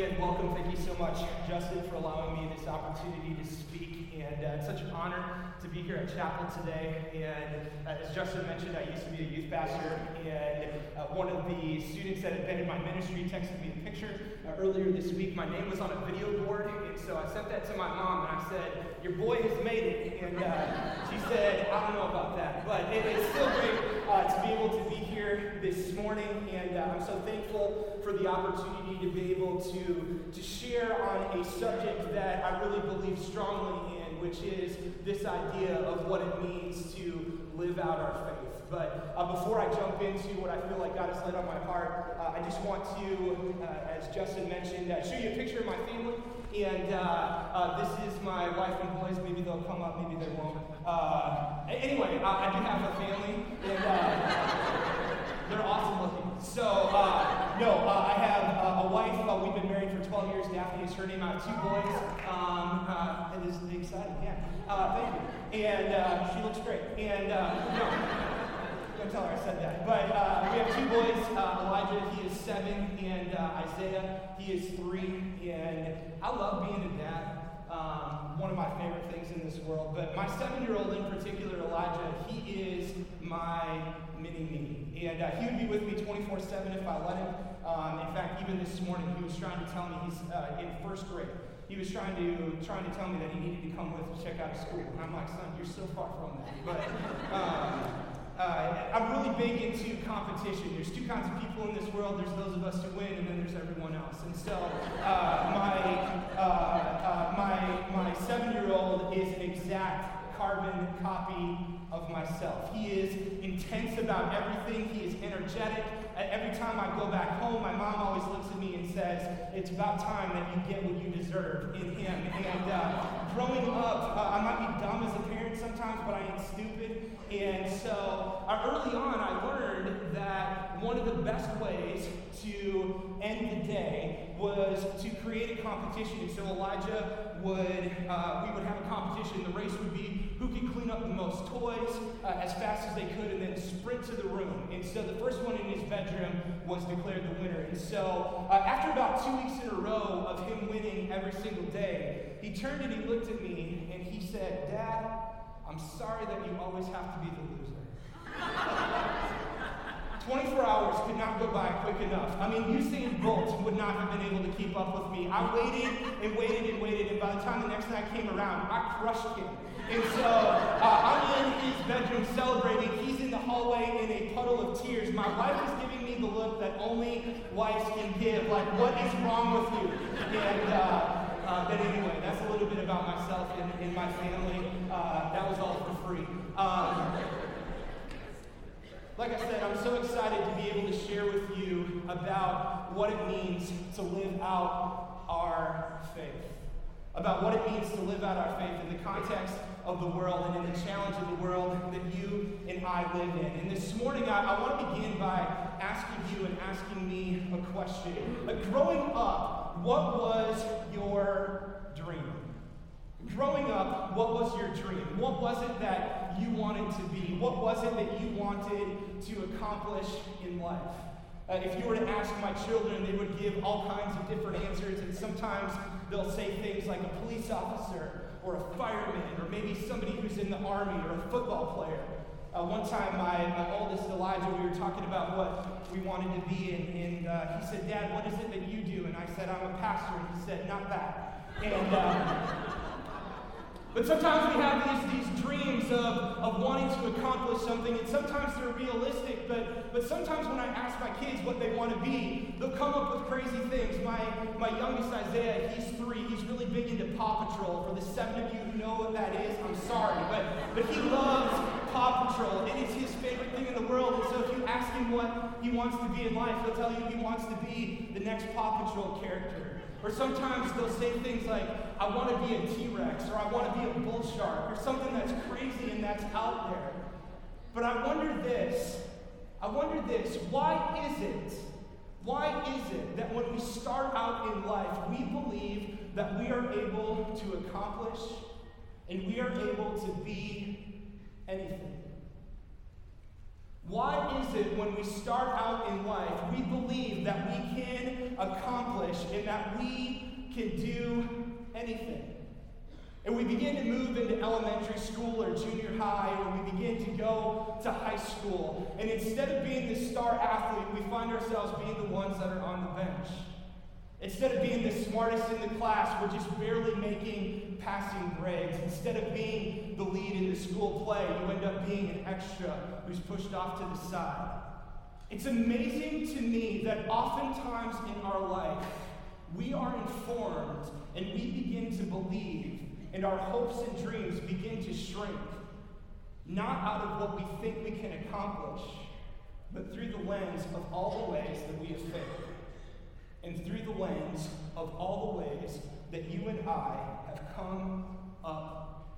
and welcome. Thank you so much, Justin, for allowing me this opportunity to speak. And uh, it's such an honor to be here at chapel today. And uh, as Justin mentioned, I used to be a youth pastor, and uh, one of the students that had been in my ministry texted me a picture uh, earlier this week. My name was on a video board, and so I sent that to my mom, and I said, "Your boy has made it." And uh, she said, "I don't know about that, but it, it's still great uh, to be able to be here this morning." And I'm so thankful for the opportunity to be able to, to share on a subject that I really believe strongly in, which is this idea of what it means to live out our faith. But uh, before I jump into what I feel like God has laid on my heart, uh, I just want to, uh, as Justin mentioned, uh, show you a picture of my family. And uh, uh, this is my wife and boys. Maybe they'll come up, maybe they won't. anyway, I, I, do have a family, and they're awesome looking. So, uh, no, uh, I have uh, a wife. Uh, we've been married for 12 years. Daphne is her name. I have two boys. Um, uh, it is exciting, yeah. Uh, thank you. And she looks great. And, no, don't tell her I said that. But we have two boys. Elijah, he is seven, and Isaiah, he is three. And I love being a dad. Um, one of my favorite things in this world. But my seven year old in particular, Elijah, he is my mini me. And uh, he would be with me 24 7 if I let him. Um, in fact, even this morning, he was trying to tell me he's uh, in first grade. He was trying to trying to tell me that he needed to come with to check out school. And I'm like, son, you're so far from that. But um, uh, I'm really big into competition. There's two kinds of people in this world. There's those of us who win, and then there's everyone else. And so uh, my uh, uh, my my seven year old is an exact carbon copy of myself. He is intense about everything. He is energetic. Every time I go back home, my mom always looks at me and says, It's about time that you get what you deserve in him. And uh, growing up, uh, I might be dumb as a parent sometimes, but I ain't stupid. And so uh, early on, I learned that one of the best ways to end the day was to create a competition. And so Elijah would, uh, we would have a competition. The race would be who could clean up the most toys uh, as fast as they could and then sprint to the room. And so the first one in his bedroom was declared the winner. And so uh, after about two weeks in a row of him winning every single day, he turned and he looked at me and he said, Dad, I'm sorry that you always have to be the loser. 24 hours could not go by quick enough. I mean, Usain Bolt would not have been able to keep up with me. I waited and waited and waited, and by the time the next night came around, I crushed him. And so uh, I'm in his bedroom celebrating. He's in the hallway in a puddle of tears. My wife is giving me the look that only wives can give, like, what is wrong with you? And, uh, uh, but anyway, that's a little bit about myself and, and my family. Uh, that was all for free. Um, like I said, I'm so excited to be able to share with you about what it means to live out our faith. About what it means to live out our faith in the context of the world and in the challenge of the world that you and I live in. And this morning, I, I want to begin by asking you and asking me a question. Uh, growing up, what was your dream? Growing up, what was your dream? What was it that you wanted to be? What was it that you wanted to accomplish in life? Uh, if you were to ask my children, they would give all kinds of different answers, and sometimes they'll say things like a police officer, or a fireman, or maybe somebody who's in the army, or a football player. Uh, one time, my, my oldest Elijah, we were talking about what we wanted to be, and, and uh, he said, Dad, what is it that you do? And I said, I'm a pastor. And he said, Not that. And uh, but sometimes we have these, these dreams of, of wanting to accomplish something, and sometimes they're realistic, but, but sometimes when I ask my kids what they want to be, they'll come up with crazy things. My, my youngest Isaiah, he's three, he's really big into Paw Patrol. For the seven of you who know what that is, I'm sorry, but, but he loves Paw Patrol, and it's his favorite thing in the world. And so if you ask him what he wants to be in life, he'll tell you he wants to be the next Paw Patrol character. Or sometimes they'll say things like, I want to be a T Rex, or I want to be a bull shark, or something that's crazy and that's out there. But I wonder this I wonder this why is it? Why is it that when we start out in life, we believe that we are able to accomplish and we are able to be anything? Why is it when we start out in life, we believe that we can accomplish and that we can do anything? And we begin to move into elementary school or junior high, or we begin to go to high school. And instead of being the star athlete, we find ourselves being the ones that are on the bench. Instead of being the smartest in the class, we're just barely making passing grades. Instead of being the lead in the school play, you end up being an extra who's pushed off to the side. It's amazing to me that oftentimes in our life, we are informed and we begin to believe and our hopes and dreams begin to shrink, not out of what we think we can accomplish, but through the lens of all the ways that we have failed, and through the lens of all the ways that you and I have come up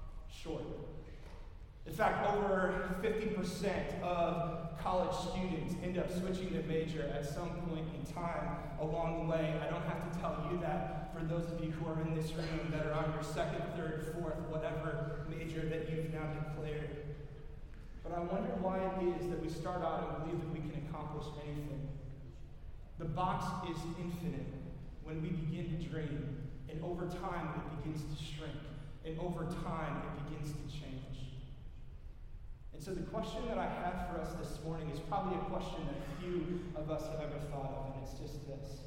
short. In fact, over 50% of college students end up switching their major at some point in time along the way. I don't have to tell you that for those of you who are in this room that are on your second, third, fourth, whatever major that you've now declared. But I wonder why it is that we start out and believe that we can accomplish anything. The box is infinite when we begin to dream, and over time it begins to shrink, and over time it begins to change. And so, the question that I have for us this morning is probably a question that few of us have ever thought of, and it's just this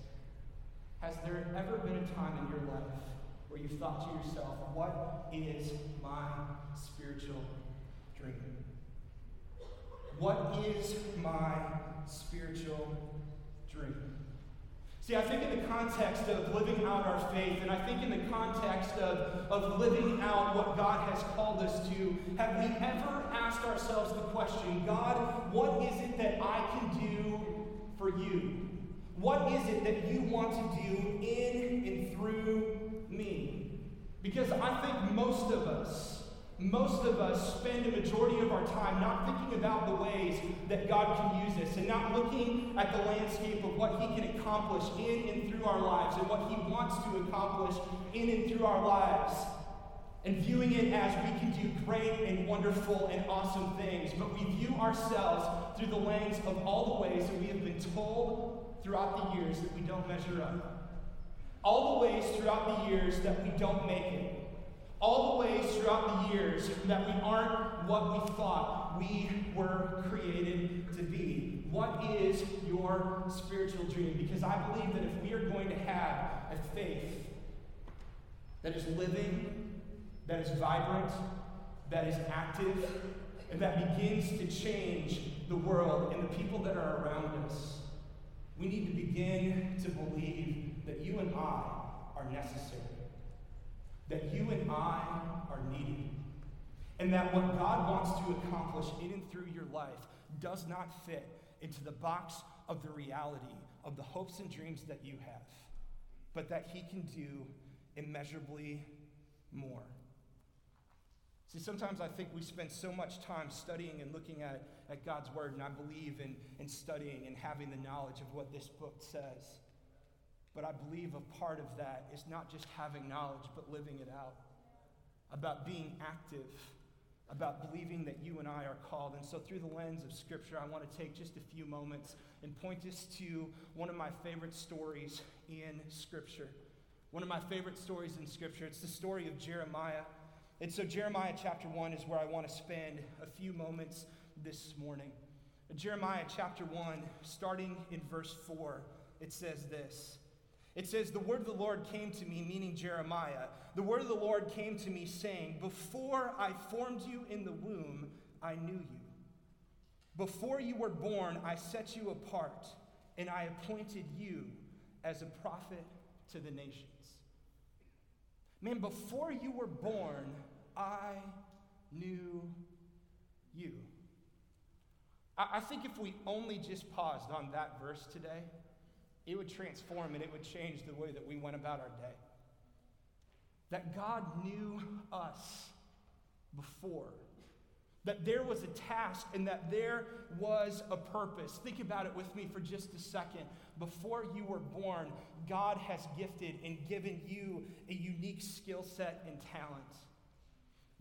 Has there ever been a time in your life where you've thought to yourself, What is my spiritual dream? What is my spiritual dream? See, I think in the context of living out our faith, and I think in the context of, of living out what God has called us to, have we ever asked ourselves the question God, what is it that I can do for you? What is it that you want to do in and through me? Because I think most of us, most of us spend a majority of our time not thinking about the ways that God can use us and not looking at the landscape of what He can accomplish in and through our lives and what He wants to accomplish in and through our lives. And viewing it as we can do great and wonderful and awesome things, but we view ourselves through the lens of all the ways that we have been told throughout the years that we don't measure up. All the ways throughout the years that we don't make it all the ways throughout the years that we aren't what we thought we were created to be. What is your spiritual dream? Because I believe that if we are going to have a faith that is living, that is vibrant, that is active, and that begins to change the world and the people that are around us, we need to begin to believe that you and I are necessary that you and I are needed. And that what God wants to accomplish in and through your life does not fit into the box of the reality of the hopes and dreams that you have, but that He can do immeasurably more. See, sometimes I think we spend so much time studying and looking at, at God's Word, and I believe in, in studying and having the knowledge of what this book says. But I believe a part of that is not just having knowledge, but living it out. About being active, about believing that you and I are called. And so, through the lens of Scripture, I want to take just a few moments and point us to one of my favorite stories in Scripture. One of my favorite stories in Scripture. It's the story of Jeremiah. And so, Jeremiah chapter 1 is where I want to spend a few moments this morning. Jeremiah chapter 1, starting in verse 4, it says this. It says, The word of the Lord came to me, meaning Jeremiah. The word of the Lord came to me, saying, Before I formed you in the womb, I knew you. Before you were born, I set you apart, and I appointed you as a prophet to the nations. Man, before you were born, I knew you. I, think if we only just paused on that verse today, it would transform and it would change the way that we went about our day. That God knew us before. That there was a task and that there was a purpose. Think about it with me for just a second. Before you were born, God has gifted and given you a unique skill set and talent.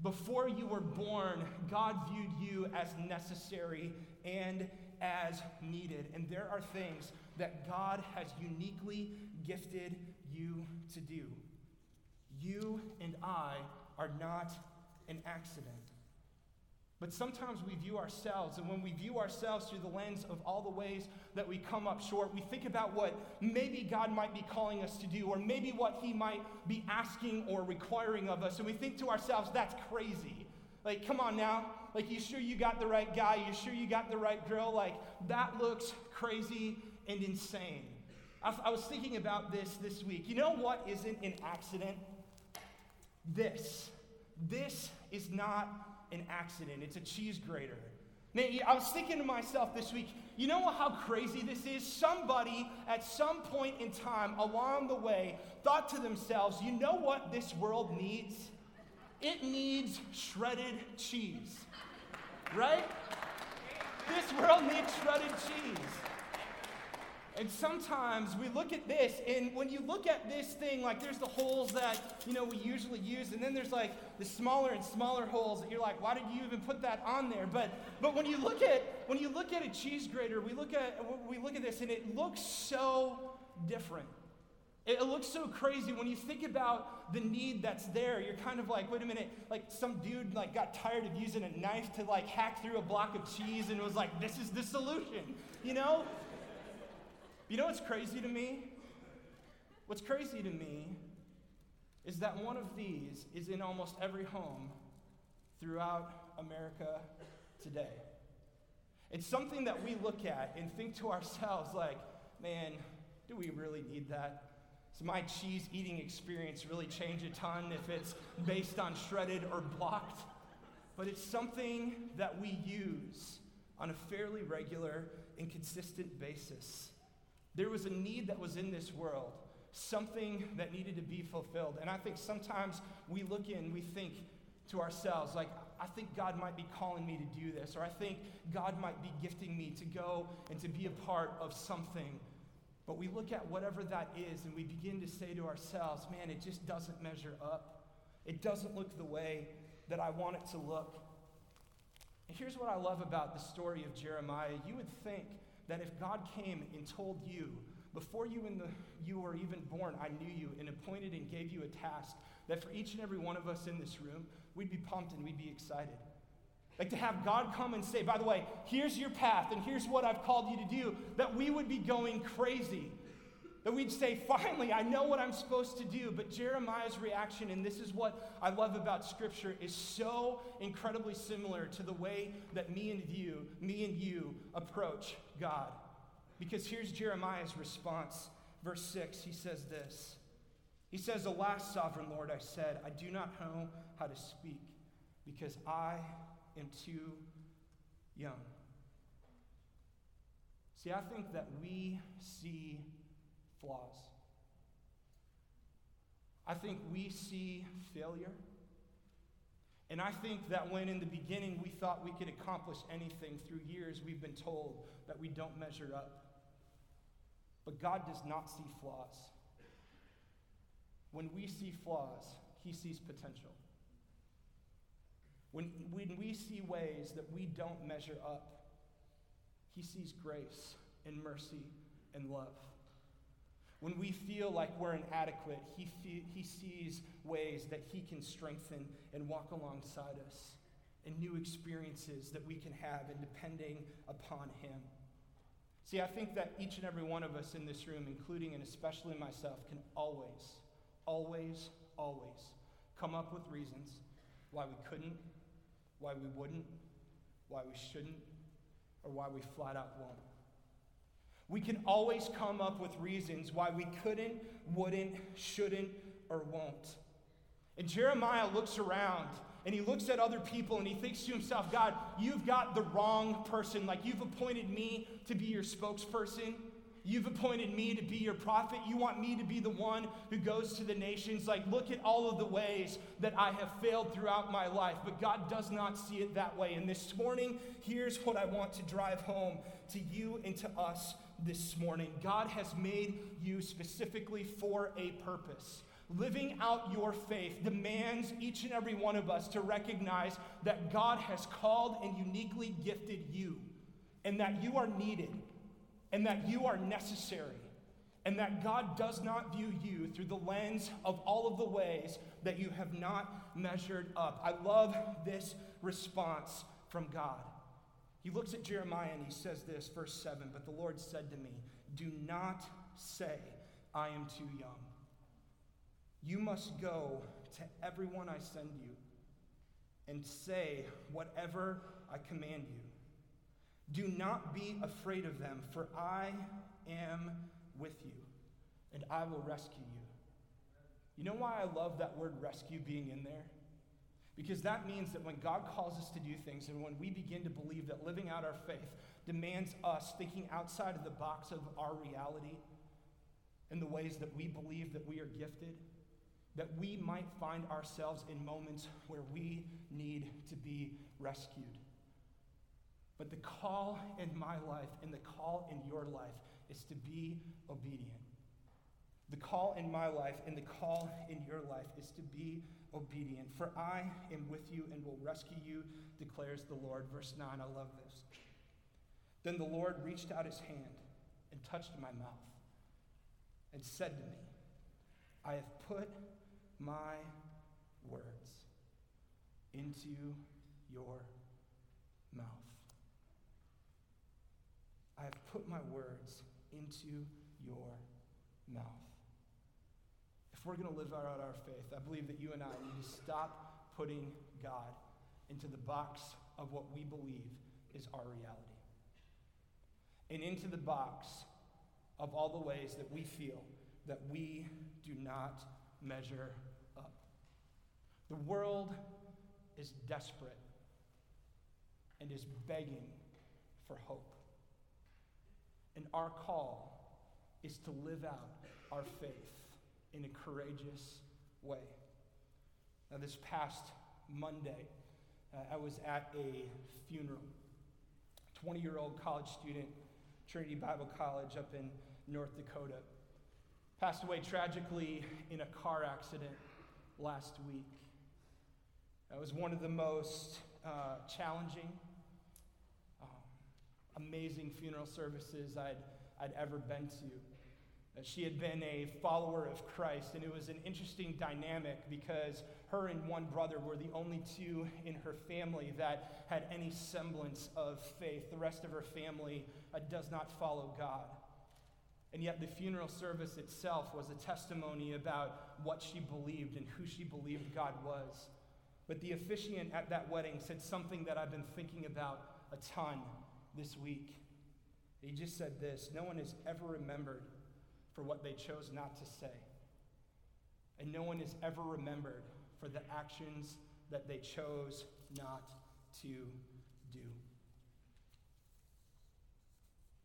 Before you were born, God viewed you as necessary and as needed. And there are things that God has uniquely gifted you to do. You and I are not an accident. But sometimes we view ourselves, and when we view ourselves through the lens of all the ways that we come up short, we think about what maybe God might be calling us to do, or maybe what He might be asking or requiring of us. And we think to ourselves, that's crazy. Like, come on now. Like, you sure you got the right guy? You sure you got the right girl? Like, that looks crazy and insane. I, I was thinking about this this week. You know what isn't an accident? This. This is not an accident, it's a cheese grater. Man, I was thinking to myself this week, you know how crazy this is? Somebody at some point in time along the way thought to themselves, you know what this world needs? It needs shredded cheese. Right? This world needs shredded cheese. And sometimes we look at this, and when you look at this thing, like there's the holes that you know we usually use, and then there's like the smaller and smaller holes that you're like, why did you even put that on there? But but when you look at when you look at a cheese grater, we look at we look at this, and it looks so different. It looks so crazy when you think about the need that's there. You're kind of like, wait a minute, like some dude like got tired of using a knife to like hack through a block of cheese and was like, this is the solution, you know? You know what's crazy to me? What's crazy to me is that one of these is in almost every home throughout America today. It's something that we look at and think to ourselves, like, man, do we really need that? Does my cheese eating experience really change a ton if it's based on shredded or blocked? But it's something that we use on a fairly regular and consistent basis. There was a need that was in this world, something that needed to be fulfilled. And I think sometimes we look in, we think to ourselves, like, I think God might be calling me to do this, or I think God might be gifting me to go and to be a part of something. But we look at whatever that is and we begin to say to ourselves, man, it just doesn't measure up. It doesn't look the way that I want it to look. And here's what I love about the story of Jeremiah. You would think that if God came and told you, before you, in the, you were even born, I knew you and appointed and gave you a task, that for each and every one of us in this room, we'd be pumped and we'd be excited. Like to have God come and say, by the way, here's your path and here's what I've called you to do, that we would be going crazy. That we'd say, finally, I know what I'm supposed to do. But Jeremiah's reaction, and this is what I love about Scripture, is so incredibly similar to the way that me and you, me and you approach God. Because here's Jeremiah's response. Verse 6, he says this. He says, Alas, sovereign Lord, I said, I do not know how to speak, because I am too young. See, I think that we see flaws. I think we see failure. And I think that when in the beginning we thought we could accomplish anything, through years we've been told that we don't measure up. But God does not see flaws. When we see flaws, He sees potential. When, when we see ways that we don't measure up, He sees grace and mercy and love. When we feel like we're inadequate, he, fe- he sees ways that He can strengthen and walk alongside us and new experiences that we can have in depending upon Him. See, I think that each and every one of us in this room, including and especially myself, can always, always, always come up with reasons why we couldn't, why we wouldn't, why we shouldn't, or why we flat out won't. We can always come up with reasons why we couldn't, wouldn't, shouldn't, or won't. And Jeremiah looks around and he looks at other people and he thinks to himself, God, you've got the wrong person. Like you've appointed me to be your spokesperson. You've appointed me to be your prophet. You want me to be the one who goes to the nations. Like, look at all of the ways that I have failed throughout my life. But God does not see it that way. And this morning, here's what I want to drive home to you and to us this morning. God has made you specifically for a purpose. Living out your faith demands each and every one of us to recognize that God has called and uniquely gifted you. and that you are needed, and that you are necessary, and that God does not view you through the lens of all of the ways that you have not measured up. I love this response from God. He looks at Jeremiah and he says this, verse 7 But the Lord said to me, Do not say, I am too young. You must go to everyone I send you and say whatever I command you. Do not be afraid of them, for I am with you, and I will rescue you. You know why I love that word rescue being in there? Because that means that when God calls us to do things and when we begin to believe that living out our faith demands us thinking outside of the box of our reality and the ways that we believe that we are gifted, that we might find ourselves in moments where we need to be rescued. But the call in my life and the call in your life is to be obedient. The call in my life and the call in your life is to be obedient. For I am with you and will rescue you, declares the Lord. Verse 9, I love this. Then the Lord reached out his hand and touched my mouth and said to me, I have put my words into your mouth. I have put my words into your mouth. We're going to live out our faith, I believe that you and I need to stop putting God into the box of what we believe is our reality and into the box of all the ways that we feel that we do not measure up. The world is desperate and is begging for hope. And our call is to live out our faith in a courageous way. Now, this past Monday, uh, I was at a funeral. 20 year old college student, Trinity Bible College up in North Dakota, passed away tragically in a car accident last week. That was one of the most uh, challenging, um, amazing funeral services I'd, I'd ever been to. Uh, she had been a follower of Christ, and it was an interesting dynamic because her and one brother were the only two in her family that had any semblance of faith. The rest of her family uh, does not follow God. And yet, the funeral service itself was a testimony about what she believed and who she believed God was. But the officiant at that wedding said something that I've been thinking about a ton this week. He just said this No one has ever remembered for what they chose not to say. And no one is ever remembered for the actions that they chose not to do.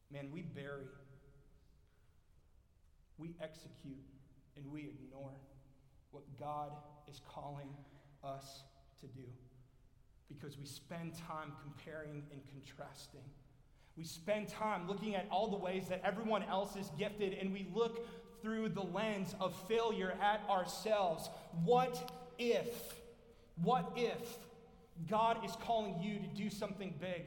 Man, we bury we execute and we ignore what God is calling us to do because we spend time comparing and contrasting. We spend time looking at all the ways that everyone else is gifted, and we look through the lens of failure at ourselves. What if, what if God is calling you to do something big?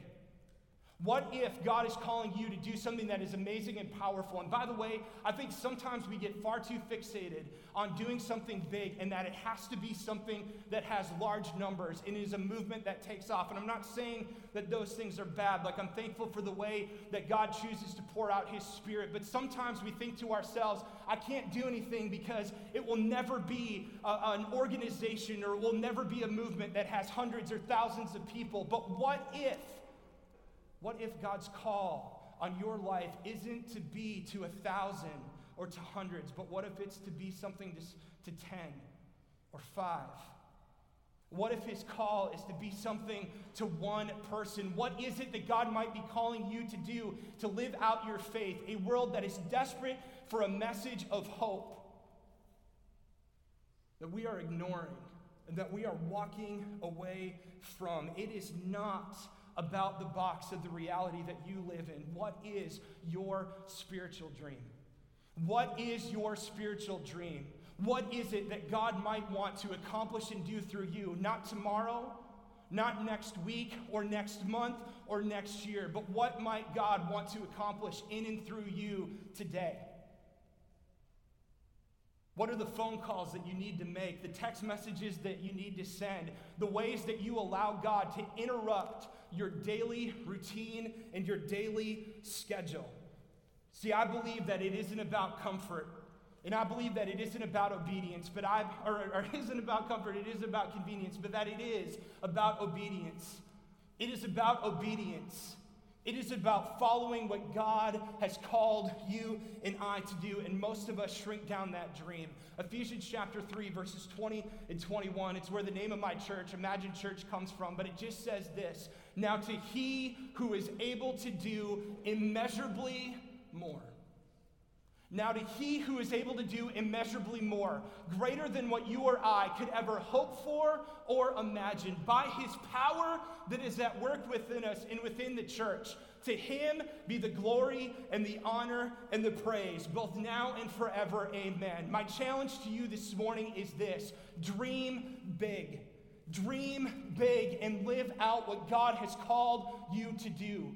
What if God is calling you to do something that is amazing and powerful? And by the way, I think sometimes we get far too fixated on doing something big and that it has to be something that has large numbers and is a movement that takes off. And I'm not saying that those things are bad. Like, I'm thankful for the way that God chooses to pour out His Spirit. But sometimes we think to ourselves, I can't do anything because it will never be a, an organization or it will never be a movement that has hundreds or thousands of people. But what if? What if God's call on your life isn't to be to a thousand or to hundreds, but what if it's to be something to, to 10 or five? What if his call is to be something to one person? What is it that God might be calling you to do to live out your faith? A world that is desperate for a message of hope that we are ignoring and that we are walking away from. It is not about the box of the reality that you live in. What is your spiritual dream? What is your spiritual dream? What is it that God might want to accomplish and do through you? Not tomorrow, not next week or next month or next year, but what might God want to accomplish in and through you today? What are the phone calls that you need to make, the text messages that you need to send, the ways that you allow God to interrupt your daily routine and your daily schedule? See, I believe that it isn't about comfort. And I believe that it isn't about obedience, but I, or, or it isn't about comfort, it is about convenience, but that it is about obedience. It is about obedience. It is about following what God has called you and I to do, and most of us shrink down that dream. Ephesians chapter 3, verses 20 and 21, it's where the name of my church, Imagine Church, comes from, but it just says this Now to he who is able to do immeasurably more. Now, to he who is able to do immeasurably more, greater than what you or I could ever hope for or imagine, by his power that is at work within us and within the church, to him be the glory and the honor and the praise, both now and forever. Amen. My challenge to you this morning is this dream big. Dream big and live out what God has called you to do.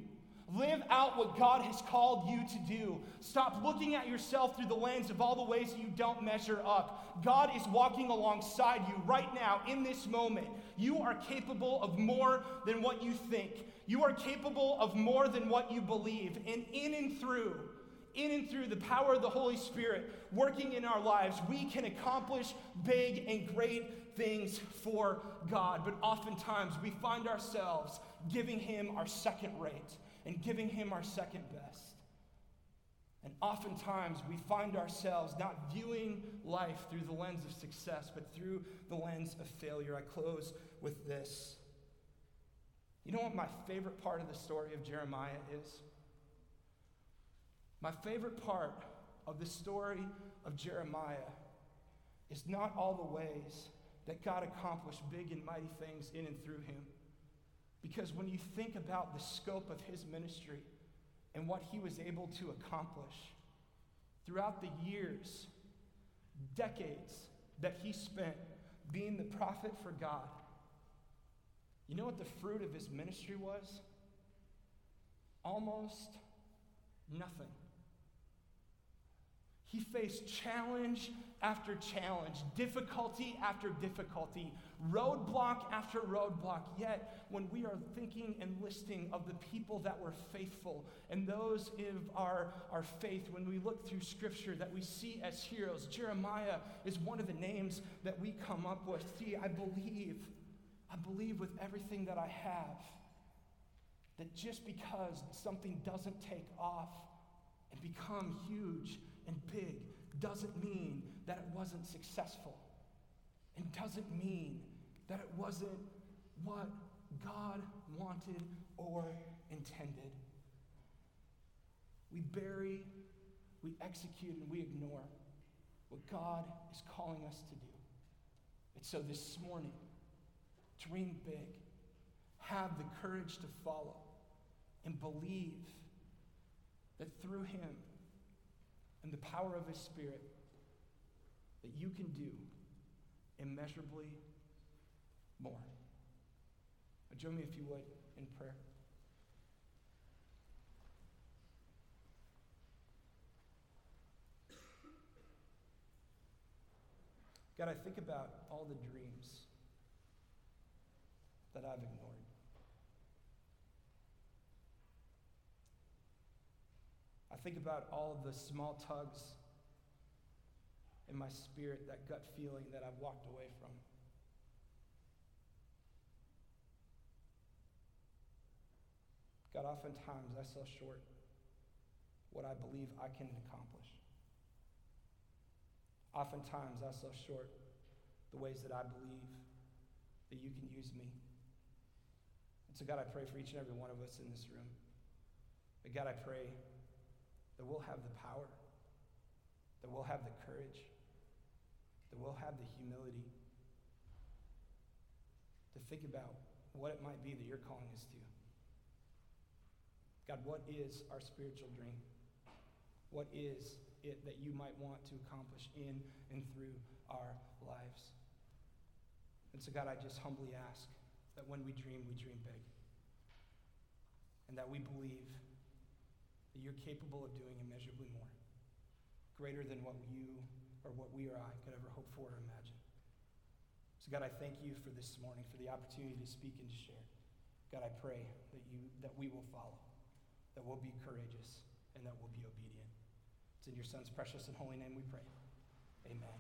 Live out what God has called you to do. Stop looking at yourself through the lens of all the ways you don't measure up. God is walking alongside you right now in this moment. You are capable of more than what you think. You are capable of more than what you believe. And in and through, in and through the power of the Holy Spirit working in our lives, we can accomplish big and great things for God. But oftentimes we find ourselves giving Him our second rate and giving Him our second best. And oftentimes we find ourselves not viewing life through the lens of success, but through the lens of failure. I close with this. You know what my favorite part of the story of Jeremiah is? My favorite part of the story of Jeremiah is not all the ways that God accomplished big and mighty things in and through him. Because when you think about the scope of his ministry and what he was able to accomplish throughout the years, decades that he spent being the prophet for God, you know what the fruit of his ministry was? Almost nothing. He faced challenge after challenge, difficulty after difficulty, roadblock after roadblock. Yet, when we are thinking and listing of the people that were faithful and those of our, our faith, when we look through scripture that we see as heroes, Jeremiah is one of the names that we come up with. See, I believe, I believe with everything that I have that just because something doesn't take off and become huge and big doesn't mean that it wasn't successful and doesn't mean that it wasn't what God wanted or intended. We bury, we execute, and we ignore what God is calling us to do. And so this morning, dream big, have the courage to follow, and believe that through Him and the power of His Spirit, that you can do immeasurably more. Uh, now, join me, if you would, in prayer. God, I think about all the dreams that I've ignored. I think about all of the small tugs in my spirit, that gut feeling that I've walked away from. God, oftentimes I sell short what I believe I can accomplish. Oftentimes I sell short the ways that I believe that you can use me. And so, God, I pray for each and every one of us in this room. But, God, I pray that we'll have the power, that we'll have the courage, that we'll have the humility to think about what it might be that you're calling us to. God, what is our spiritual dream? What is it that you might want to accomplish in and through our lives? And so, God, I just humbly ask that when we dream, we dream big. And that we believe that you're capable of doing immeasurably more, greater than what you or what we or I could ever hope for or imagine. So, God, I thank you for this morning, for the opportunity to speak and to share. God, I pray that, you, that we will follow, that we'll be courageous, and that we'll be obedient. It's in your Son's precious and holy name we pray. Amen.